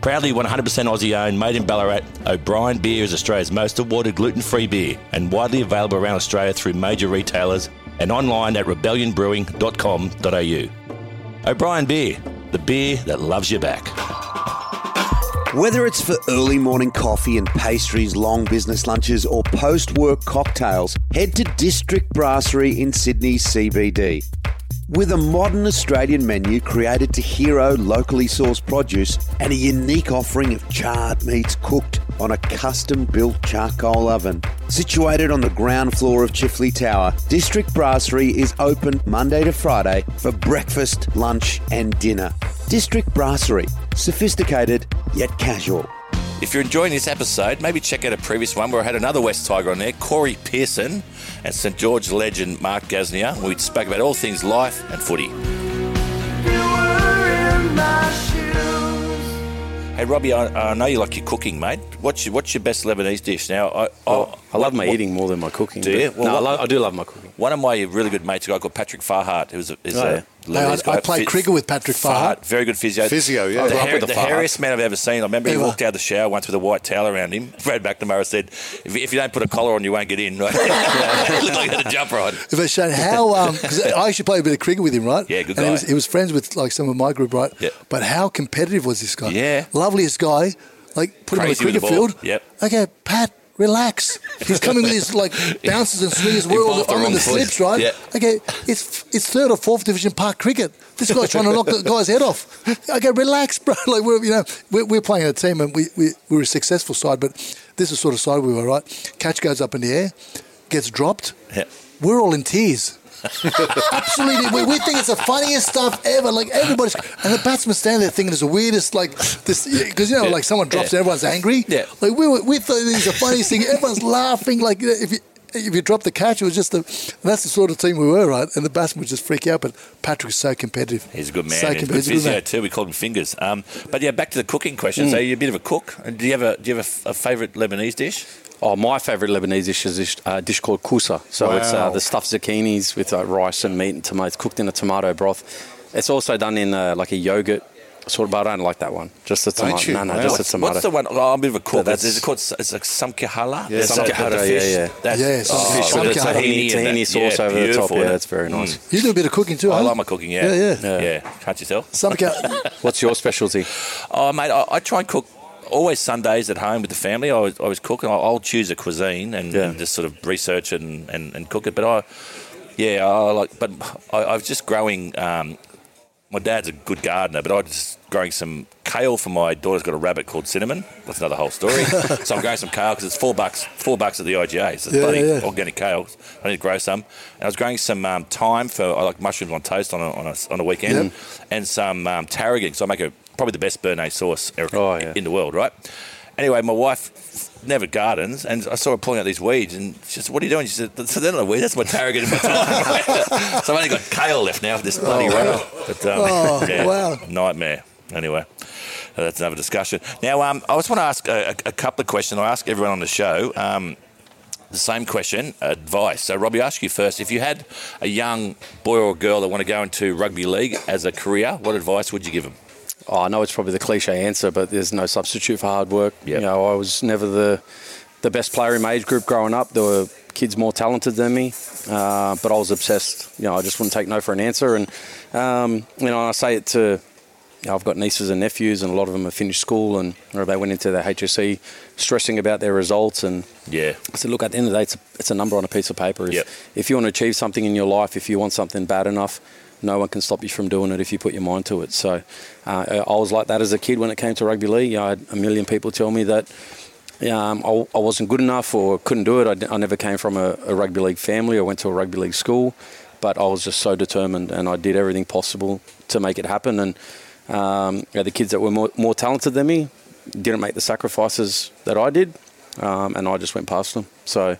Speaker 1: Proudly 100% Aussie owned, made in Ballarat, O'Brien Beer is Australia's most awarded gluten free beer and widely available around Australia through major retailers and online at rebellionbrewing.com.au. O'Brien Beer, the beer that loves you back.
Speaker 6: Whether it's for early morning coffee and pastries, long business lunches, or post work cocktails, head to District Brasserie in Sydney CBD. With a modern Australian menu created to hero locally sourced produce and a unique offering of charred meats cooked on a custom built charcoal oven. Situated on the ground floor of Chifley Tower, District Brasserie is open Monday to Friday for breakfast, lunch, and dinner. District Brasserie, sophisticated yet casual.
Speaker 1: If you're enjoying this episode, maybe check out a previous one where I had another West Tiger on there, Corey Pearson, and St George legend Mark Gasnier. We spoke about all things life and footy. Hey Robbie, I, I know you like your cooking, mate. What's your, what's your best Lebanese dish? Now, I,
Speaker 3: I love my
Speaker 1: what-
Speaker 3: eating more than my cooking.
Speaker 1: Do you? Well,
Speaker 3: no,
Speaker 1: what-
Speaker 3: I, lo- I do love my cooking.
Speaker 1: One of my really good mates, a guy called Patrick Farhart, who's a, is
Speaker 3: Oh,
Speaker 1: a
Speaker 3: yeah.
Speaker 1: Lebanese
Speaker 5: I- I
Speaker 1: guy.
Speaker 5: played
Speaker 1: Fi-
Speaker 5: cricket with Patrick Farhart.
Speaker 1: Very good physio.
Speaker 4: Physio, yeah.
Speaker 1: The,
Speaker 4: I grew up
Speaker 1: hair, the
Speaker 3: the
Speaker 1: hairiest man I've ever seen. I remember he walked out of the shower once with a white towel around him. (laughs) Brad McNamara said, if, if you don't put a collar on, you won't get in. (laughs) Right? It looked like he had a jumper on.
Speaker 5: If I showed how, because I actually played a bit of cricket with him, right?
Speaker 1: Yeah, good
Speaker 5: And he
Speaker 1: guy.
Speaker 5: was, he was friends with like some of my group, right?
Speaker 1: Yeah.
Speaker 5: But how competitive was this guy?
Speaker 1: Yeah.
Speaker 5: Loveliest guy. Like put
Speaker 1: Crazy
Speaker 5: him
Speaker 1: with
Speaker 5: on
Speaker 1: the
Speaker 5: the cricket
Speaker 1: ball.
Speaker 5: field.
Speaker 1: Yep.
Speaker 5: Okay, Pat, relax. He's coming with his like (laughs) bounces and swings. We're all I'm on the slips, right?
Speaker 1: Yeah.
Speaker 5: Okay, it's it's third or fourth division park cricket. This guy's trying to knock the guy's head off. Okay, relax, bro. (laughs) Like we're you know we're, we're playing a team and we, we we're a successful side, but this is the sort of side we were, right? Catch goes up in the air, gets dropped.
Speaker 1: Yeah.
Speaker 5: We're all in tears. Absolutely, we, we think it's the funniest stuff ever. Like everybody's, and the batsman standing there thinking it's the weirdest, like this, because you know, like someone drops
Speaker 1: Yeah.
Speaker 5: and everyone's angry.
Speaker 1: Yeah.
Speaker 5: Like we were, we thought it was the funniest thing. Everyone's laughing. Like if you if you drop the catch, it was just the. That's the sort of team we were, right? And the batsman would just freak out. But Patrick's so competitive.
Speaker 1: He's a good man.
Speaker 5: So
Speaker 1: He's a good
Speaker 5: competitive.
Speaker 1: physio
Speaker 5: man.
Speaker 1: too. We called him Fingers. Um, but yeah, back to the cooking question.
Speaker 5: Mm.
Speaker 1: So you're a bit of a cook. And Do you have a do you have a f- a, favourite Lebanese dish?
Speaker 3: Oh, my favourite Lebanese dish is this uh, dish called kusa. So it's uh, the stuffed zucchinis with uh, rice and meat and tomatoes cooked in a tomato broth. It's also done in uh, like a yogurt sort of, but I don't like that one. Just a
Speaker 4: Don't
Speaker 3: tomato.
Speaker 4: you?
Speaker 3: No, no,
Speaker 4: Wow.
Speaker 3: just a
Speaker 1: What's,
Speaker 3: tomato.
Speaker 1: what's the one? Oh, I'm a bit of a cook.
Speaker 3: That's-
Speaker 1: Is it called? It's like samkihala.
Speaker 4: Yeah,
Speaker 3: samkihala, yeah, yeah.
Speaker 1: That's,
Speaker 5: Yeah, some
Speaker 1: oh,
Speaker 5: fish.
Speaker 1: with the
Speaker 5: Samkihala.
Speaker 1: tahini,
Speaker 3: tahini,
Speaker 1: and that.
Speaker 3: sauce
Speaker 1: Yeah,
Speaker 3: over the top.
Speaker 1: beautiful,
Speaker 3: Yeah,
Speaker 1: isn't
Speaker 3: that's
Speaker 1: it?
Speaker 3: very nice.
Speaker 5: You do a bit of cooking too,
Speaker 1: I
Speaker 5: huh?
Speaker 1: like my cooking. Yeah,
Speaker 5: Yeah, yeah.
Speaker 1: yeah. Can't you tell?
Speaker 5: Some ca- (laughs)
Speaker 3: What's your specialty?
Speaker 1: Oh, mate, I, I try and cook always Sundays at home with the family. I always, I always cook, and I'll, I'll choose a cuisine and,
Speaker 3: Yeah.
Speaker 1: and just sort of research and, and, and cook it. But I, yeah, I like. But I, I was just growing. Um, my dad's a good gardener, but I was just growing some kale for my daughter's got a rabbit called Cinnamon. That's another whole story. (laughs) so I'm growing some kale because it's four bucks, four bucks at the IGA. So it's
Speaker 5: Yeah,
Speaker 1: bloody
Speaker 5: yeah.
Speaker 1: organic kale. I need to grow some. And I was growing some um, thyme for I like mushrooms on toast on a, on a, on a weekend, and some um, tarragon. So I make a probably the best béarnaise sauce
Speaker 3: Oh,
Speaker 1: in the world, right? Anyway, my wife never gardens, and I saw her pulling out these weeds, and she said, "What are you doing?" She said, "So they're not weeds. That's my tarragon and my thyme." (laughs) so I've only got kale left now for this bloody row. But um,
Speaker 5: Oh,
Speaker 1: yeah,
Speaker 5: wow.
Speaker 1: nightmare. Anyway, uh, that's another discussion. Now, um, I just want to ask a, a, a couple of questions. I ask everyone on the show. Um, the same question, advice. So, Robbie, I ask you first. If you had a young boy or girl that want to go into rugby league as a career, what advice would you give them?
Speaker 3: Oh, I know it's probably the cliche answer, but there's no substitute for hard work.
Speaker 1: Yep.
Speaker 3: You know, I was never the the best player in my age group growing up. There were kids more talented than me, uh, but I was obsessed. You know, I just wouldn't take no for an answer. And um, you know, I say it to. You know, I've got nieces and nephews, and a lot of them have finished school, and or they went into their HSC stressing about their results. And
Speaker 1: Yeah.
Speaker 3: I said, look, at the end of the day, it's a, it's a number on a piece of paper. If,
Speaker 1: Yep.
Speaker 3: if you want to achieve something in your life, if you want something bad enough, no one can stop you from doing it if you put your mind to it. So uh, I was like that as a kid when it came to rugby league. I had a million people tell me that um, I, I wasn't good enough or couldn't do it. I never came from a, a rugby league family I went to a rugby league school, but I was just so determined and I did everything possible to make it happen. And um, you know, the kids that were more, more talented than me didn't make the sacrifices that I did, um, and I just went past them. So,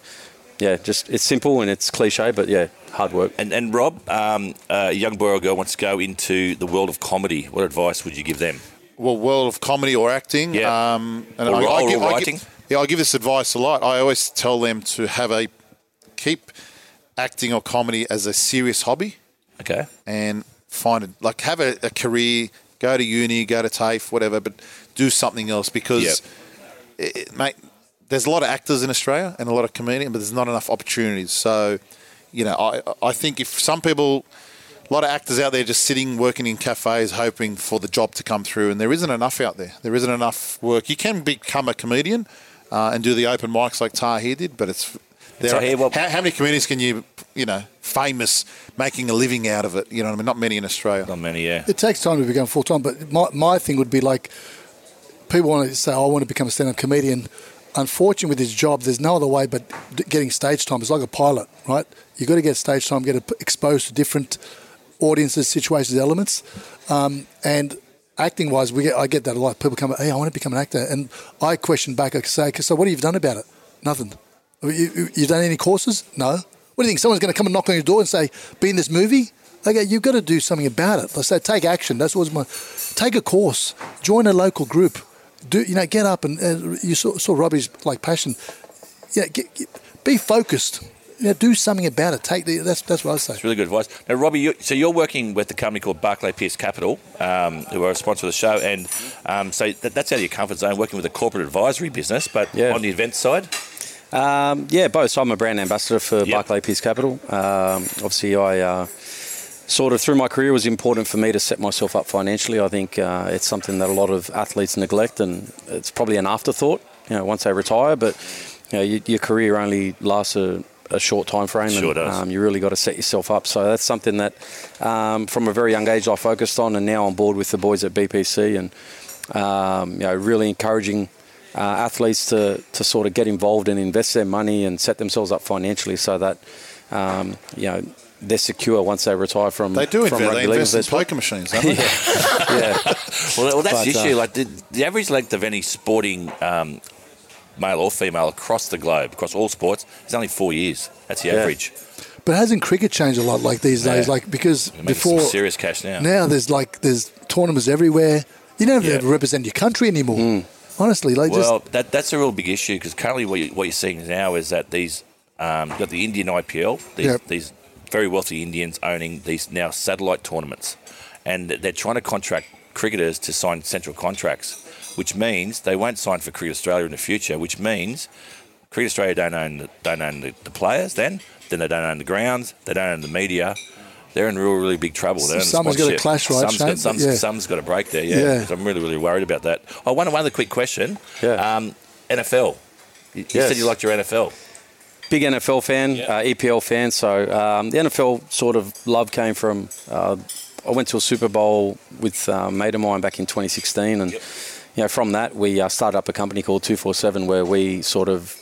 Speaker 3: yeah, just it's simple and it's cliche, but yeah, hard work.
Speaker 1: And, and Rob, um, a young boy or girl wants to go into the world of comedy. What advice would you give them?
Speaker 4: well, world of comedy or acting.
Speaker 1: Yeah.
Speaker 4: Um, and
Speaker 1: Or- or
Speaker 4: give,
Speaker 1: writing.
Speaker 4: give, yeah, I give this advice a lot. I always tell them to have a keep acting or comedy as a serious hobby
Speaker 1: Okay.
Speaker 4: and find it like have a, a career, go to uni, go to TAFE, whatever, but do something else because, it, it- mate, there's a lot of actors in Australia and a lot of comedians, but there's not enough opportunities. So, you know, I I think if some people, a lot of actors out there just sitting working in cafes hoping for the job to come through, and there isn't enough out there. There isn't enough work. You can become a comedian uh, and do the open mics like Tahir did, but it's. There
Speaker 1: Tahir, what-
Speaker 4: how, how many comedians can you, you know, famous making a living out of it? You know what I mean? Not many in Australia.
Speaker 1: Not many, yeah.
Speaker 5: It takes time to become full time, but my, my thing would be like people want to say, oh, I want to become a stand up comedian. Unfortunately, with his job, there's no other way but getting stage time. It's like a pilot, right? You've got to get stage time, get exposed to different audiences, situations, elements. Um, and acting wise, we get, I get that a lot. People come, hey, I want to become an actor. And I question back, I say, so what have you done about it? Nothing. You, you, you done any courses? No. What do you think? Someone's going to come and knock on your door and say, be in this movie? Okay, you've got to do something about it. I say, take action. That's what's my. Take a course. Join a local group. Do you know? Get up and uh, you saw, saw Robbie's like passion. Yeah, get, get, be focused. You know, do something about it. Take the. That's that's what I say.
Speaker 1: It's really good advice. Now, Robbie, you, so you're working with a company called Barclay Pearce Capital, um, who are a sponsor of the show, and um, so that, that's out of your comfort zone, working with a corporate advisory business, but
Speaker 3: Yeah.
Speaker 1: on the event side.
Speaker 3: Um, yeah, both. So I'm a brand ambassador for
Speaker 1: Yep.
Speaker 3: Barclay Pearce Capital. Um, obviously, I uh, sort of through my career was important for me to set myself up financially. I think uh, it's something that a lot of athletes neglect, and it's probably an afterthought. You know, once they retire, but you know, your, your career only lasts a, a short time frame,
Speaker 1: Sure
Speaker 3: and
Speaker 1: does.
Speaker 3: um, you really got to set yourself up. So that's something that, um, from a very young age, I focused on, and now on board with the boys at BPC, and um, you know, really encouraging uh, athletes to, to sort of get involved and invest their money and set themselves up financially so that um, you know they're secure once they retire from
Speaker 4: They do
Speaker 3: from
Speaker 4: invest. They
Speaker 3: rugby league.
Speaker 4: invest in poker machines, don't they? (laughs)
Speaker 3: yeah,
Speaker 1: Well, well that's
Speaker 3: But,
Speaker 1: the issue.
Speaker 3: uh,
Speaker 1: like the, the average length of any sporting um, male or female across the globe, across all sports, is only four years. That's the
Speaker 3: Yeah.
Speaker 1: average.
Speaker 5: But hasn't cricket changed a lot like these days?
Speaker 1: Yeah.
Speaker 5: Like because
Speaker 1: You're
Speaker 5: before
Speaker 1: some serious cash now.
Speaker 5: now there's like there's tournaments everywhere. You don't
Speaker 1: Yeah.
Speaker 5: have to represent your country anymore. Honestly, like
Speaker 1: Well,
Speaker 5: just
Speaker 1: that, that's a real big issue because currently what, you, what you're seeing now is that these um, you've got the Indian IPL, these,
Speaker 5: Yep.
Speaker 1: these very wealthy Indians owning these now satellite tournaments, and they're trying to contract cricketers to sign central contracts, which means they won't sign for Cricket Australia in the future. Which means Cricket Australia don't own the, don't own the, the players. Then then they don't own the grounds. They don't own the media. They're in real, really big trouble. They're in the
Speaker 5: Someone's got a clash, right,
Speaker 1: Some's got,
Speaker 5: Shane?
Speaker 1: some's,
Speaker 5: Yeah.
Speaker 1: some's got a break there. Yeah,
Speaker 5: Yeah.
Speaker 1: So I'm really, really worried about that. Oh, one, one other quick question.
Speaker 3: Yeah.
Speaker 1: Um, NFL. You, you said you liked your NFL.
Speaker 3: Big NFL fan,
Speaker 1: Yeah.
Speaker 3: uh, EPL fan. So um, the NFL sort of love came from. Uh, I went to a Super Bowl with uh, a mate of mine back in 2016, and
Speaker 1: Yep.
Speaker 3: you know from that we uh, started up a company called 247 where we sort of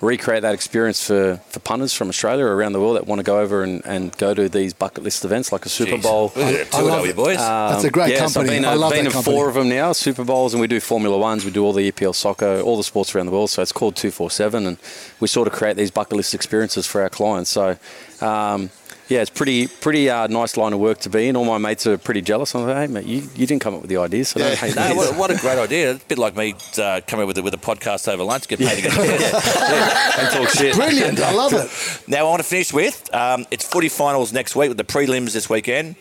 Speaker 3: recreate that experience for, for punters from Australia or around the world that want to go over and, and go to these bucket list events like a Super
Speaker 1: Jeez.
Speaker 3: Bowl.
Speaker 1: We're
Speaker 5: I love
Speaker 1: you
Speaker 5: it.
Speaker 1: boys.
Speaker 5: that's a great
Speaker 3: yeah, so
Speaker 5: company.
Speaker 3: I've been,
Speaker 5: I
Speaker 3: uh,
Speaker 5: love
Speaker 3: been
Speaker 5: that
Speaker 3: in
Speaker 5: company.
Speaker 3: four of them now, Super Bowls, and we do Formula Ones. We do all the EPL soccer, all the sports around the world. So it's called 247, and we sort of create these bucket list experiences for our clients. So, um, yeah, it's pretty pretty uh, nice line of work to be in. All my mates are pretty jealous. I'm like, hey, mate, you, you didn't come up with the ideas, so don't hate
Speaker 1: no,
Speaker 3: me.
Speaker 1: what, what a great idea. It's a bit like me uh, coming up with a, with a podcast over lunch, get paid to get (laughs)
Speaker 3: and talk shit.
Speaker 5: Brilliant. I love it.
Speaker 1: Now, I want to finish with um, it's footy finals next week with the prelims this weekend.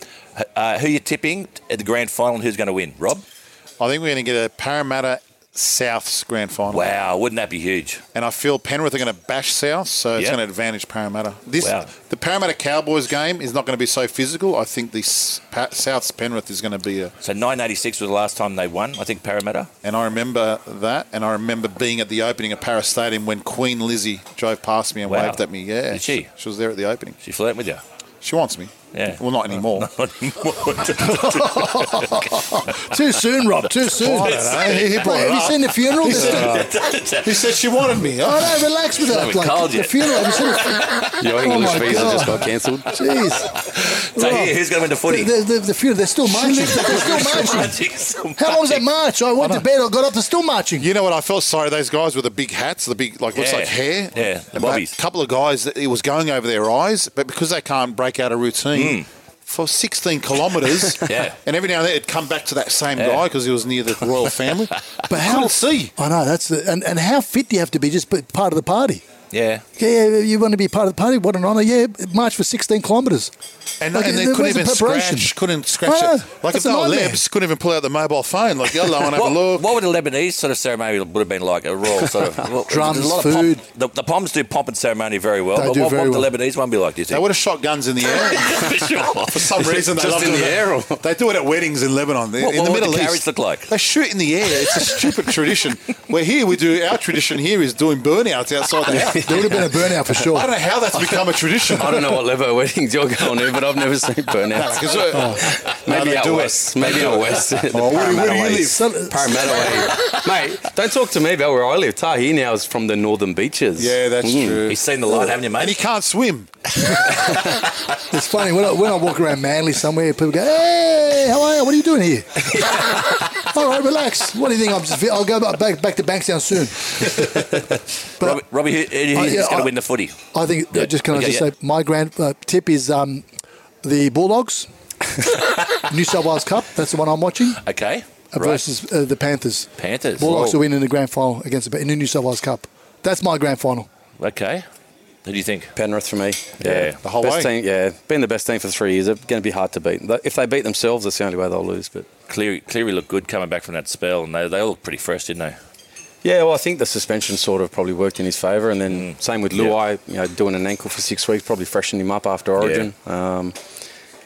Speaker 1: Uh, who you tipping at the grand final and who's going to win? Rob?
Speaker 4: I think we're going to get a Parramatta South's grand final.
Speaker 1: Wow, wouldn't that be huge?
Speaker 4: And I feel Penrith are going to bash South, so it's
Speaker 1: Yeah.
Speaker 4: going to advantage Parramatta. This
Speaker 1: Wow.
Speaker 4: the Parramatta Cowboys game is not going to be so physical. I think this Pa- South's Penrith is going to be a.
Speaker 1: So 986 was the last time they won, I think, Parramatta.
Speaker 4: And I remember that, and I remember being at the opening of Parra Stadium when Queen Lizzie drove past me and
Speaker 1: Wow.
Speaker 4: waved at me. Yeah,
Speaker 1: Did she?
Speaker 4: She was there at the opening.
Speaker 1: She flirting with you.
Speaker 4: She wants me.
Speaker 1: Yeah.
Speaker 4: Well, not anymore. (laughs) (laughs)
Speaker 5: Too soon, Rob. Too soon.
Speaker 4: I don't know. He- he brought
Speaker 5: have you seen the funeral?
Speaker 4: He
Speaker 5: The-
Speaker 4: said, he said she wanted me.
Speaker 5: Oh no, relax with that.
Speaker 1: even
Speaker 5: Like,
Speaker 1: cold
Speaker 5: the
Speaker 1: yet.
Speaker 5: funeral. Have you seen it? (laughs)
Speaker 3: Your
Speaker 5: Oh
Speaker 3: English
Speaker 5: my
Speaker 3: visa
Speaker 5: God.
Speaker 3: just got cancelled.
Speaker 5: Jeez.
Speaker 1: So
Speaker 5: Rob,
Speaker 1: here, who's going to win the footy?
Speaker 5: The, the, the funeral. They're still marching. They're still marching. How long was that march? I went to bed. I got up. They're still marching.
Speaker 4: You know what? I felt sorry. Those guys with the big hats, the big like looks
Speaker 1: Yeah.
Speaker 4: like hair.
Speaker 1: Yeah, the
Speaker 4: And. A couple of guys, it was going over their eyes, but because they can't break out a routine. Mm. For 16 kilometres. (laughs)
Speaker 1: Yeah.
Speaker 4: and every now and then it'd come back to that same
Speaker 1: Yeah.
Speaker 4: guy because he was near the royal family. (laughs)
Speaker 5: But how?
Speaker 4: Couldn't see.
Speaker 5: I know that's the and, and how fit do you have to be just p- part of the party?
Speaker 1: Yeah.
Speaker 5: Yeah, yeah, you want to be part of the party? What an honour! Yeah, march for 16 kilometres.
Speaker 4: And,
Speaker 5: Like,
Speaker 4: and they
Speaker 5: there
Speaker 4: couldn't
Speaker 5: was a
Speaker 4: even
Speaker 5: preparation.
Speaker 4: scratch, couldn't scratch
Speaker 5: I
Speaker 4: it. Like if
Speaker 5: That's a
Speaker 4: they were. Lebs, couldn't even pull out the mobile phone. Like, hello, and have a
Speaker 1: What,
Speaker 4: look.
Speaker 1: what would a Lebanese sort of ceremony would have been like? A royal sort of (laughs) well,
Speaker 5: Drums,
Speaker 1: a lot of pomp-
Speaker 5: food.
Speaker 1: the, the Poms do pomp and ceremony very well.
Speaker 5: They
Speaker 1: but
Speaker 5: do
Speaker 1: what,
Speaker 5: very
Speaker 1: what would
Speaker 5: well.
Speaker 1: the Lebanese one be like? Do you
Speaker 4: They would have shot guns in the air. (laughs)
Speaker 1: For sure. (laughs)
Speaker 4: For some reason, they
Speaker 3: Just
Speaker 4: love
Speaker 3: in the air or-
Speaker 4: They do it at weddings in Lebanon.
Speaker 1: What-
Speaker 4: in
Speaker 1: what
Speaker 4: the
Speaker 1: would the
Speaker 4: Middle
Speaker 1: carriage
Speaker 4: East,
Speaker 1: look like?
Speaker 4: They shoot in the air. It's a stupid tradition. Where here we do our tradition here is doing burnouts outside the house.
Speaker 5: There would have been a burnout for sure.
Speaker 4: I don't know how that's become a tradition.
Speaker 3: I don't know what level of weddings you're going to, but I've never seen burnouts.
Speaker 4: 'Cause, uh,
Speaker 3: Maybe
Speaker 4: they
Speaker 3: out
Speaker 4: do it.
Speaker 3: west. Maybe out west.
Speaker 4: Oh, where do- where do you live?
Speaker 3: ways. Parramatta way. Mate, don't talk to me about where I live. Tahir now is from the northern beaches.
Speaker 4: Yeah, that's true.
Speaker 1: He's seen the light, haven't you, mate?
Speaker 4: And he can't swim. (laughs)
Speaker 5: It's funny when I, when I walk around Manly somewhere, people go, "Hey, how are you? What are you doing here?" (laughs) (laughs) All right, relax. What do you think? I'm just. I'll go back back to Bankstown soon. But
Speaker 1: Robbie, Robbie who, who's
Speaker 5: Oh, yeah,
Speaker 1: going to win the footy?
Speaker 5: I think
Speaker 1: Yeah.
Speaker 5: just can I just
Speaker 1: yeah.
Speaker 5: say my grand uh, tip is um, the Bulldogs, (laughs) New South Wales Cup. That's the one I'm watching.
Speaker 1: Okay.
Speaker 5: uh,
Speaker 1: Right.
Speaker 5: Versus uh, the Panthers.
Speaker 1: Panthers.
Speaker 5: Bulldogs
Speaker 1: Whoa.
Speaker 5: will win in the grand final against the in the New South Wales Cup. That's my grand final.
Speaker 1: Okay. Who do you think?
Speaker 3: Penrith for me.
Speaker 1: Yeah.
Speaker 4: The whole
Speaker 3: best
Speaker 4: way.
Speaker 3: Team, yeah, been the best team for three years. They're going to be hard to beat. If they beat themselves, that's the only way they'll lose. But
Speaker 1: Cleary, Cleary looked good coming back from that spell, and they, they all look pretty fresh, didn't they?
Speaker 3: yeah, well, I think the suspension sort of probably worked in his favour, and then same with
Speaker 1: Yeah.
Speaker 3: You know, doing an ankle for six weeks probably freshened him up after Origin. Um,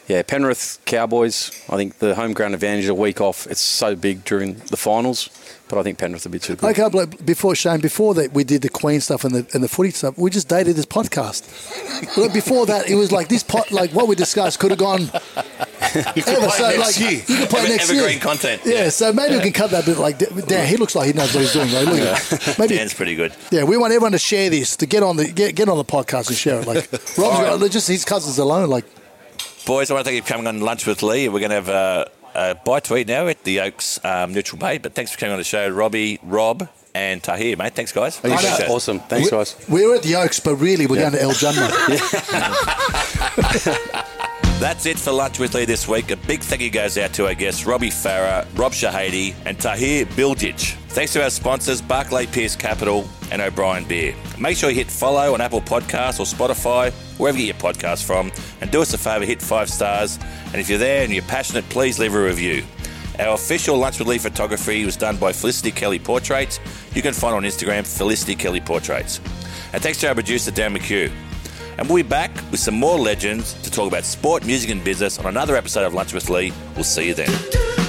Speaker 3: yeah, Penrith Cowboys. I think the home ground advantage, a week off, it's so big during the finals. But I think Penrith will be too good.
Speaker 5: I can't believe before Shane, before that we did the Queen stuff and the and the footy stuff. We just dated this podcast. Look, before that, it was like this pot, like what we discussed could have gone.
Speaker 4: You could
Speaker 5: ever.
Speaker 4: play
Speaker 5: So,
Speaker 4: next
Speaker 5: like,
Speaker 4: year.
Speaker 5: You can play
Speaker 1: Ever-
Speaker 5: next
Speaker 1: evergreen
Speaker 5: year.
Speaker 1: content.
Speaker 5: Yeah, so maybe we can cut that bit. Like Dan, he looks like he knows what he's doing. Right? Look at that. Maybe.
Speaker 1: Dan's pretty good.
Speaker 5: Yeah, we want everyone to share this to get on the get, get on the podcast and share it. Like Rob's got, just his cousins alone. Like
Speaker 1: Boys, I want to thank you for coming on lunch with Lee. We're going to have uh, a bite to eat now at the Oaks um, Neutral Bay. But thanks for coming on the show, Robbie, Rob, and Tahir, mate. Thanks, guys.
Speaker 5: I know.
Speaker 1: Appreciate.
Speaker 3: Awesome. Thanks,
Speaker 5: we-
Speaker 3: guys.
Speaker 5: We're at the Oaks, but really we're going to El Jannah. (laughs) (laughs)
Speaker 1: That's it for Lunch with Lee this week. A big thank you goes out to our guests Robbie Farah, Rob Shehadie, and Tahir Bilgic. Thanks to our sponsors Barclay Pearce Capital and O'Brien Beer. Make sure you hit follow on Apple Podcasts or Spotify, wherever you get your podcast from, and do us a favour, hit five stars. And if you're there and you're passionate, please leave a review. Our official Lunch with Lee photography was done by Felicity Kelly Portraits. You can find on Instagram, Felicity Kelly Portraits. And thanks to our producer, Dan McHugh. And we'll be back with some more legends to talk about sport, music, and business on another episode of Lunch with Lee. We'll see you then.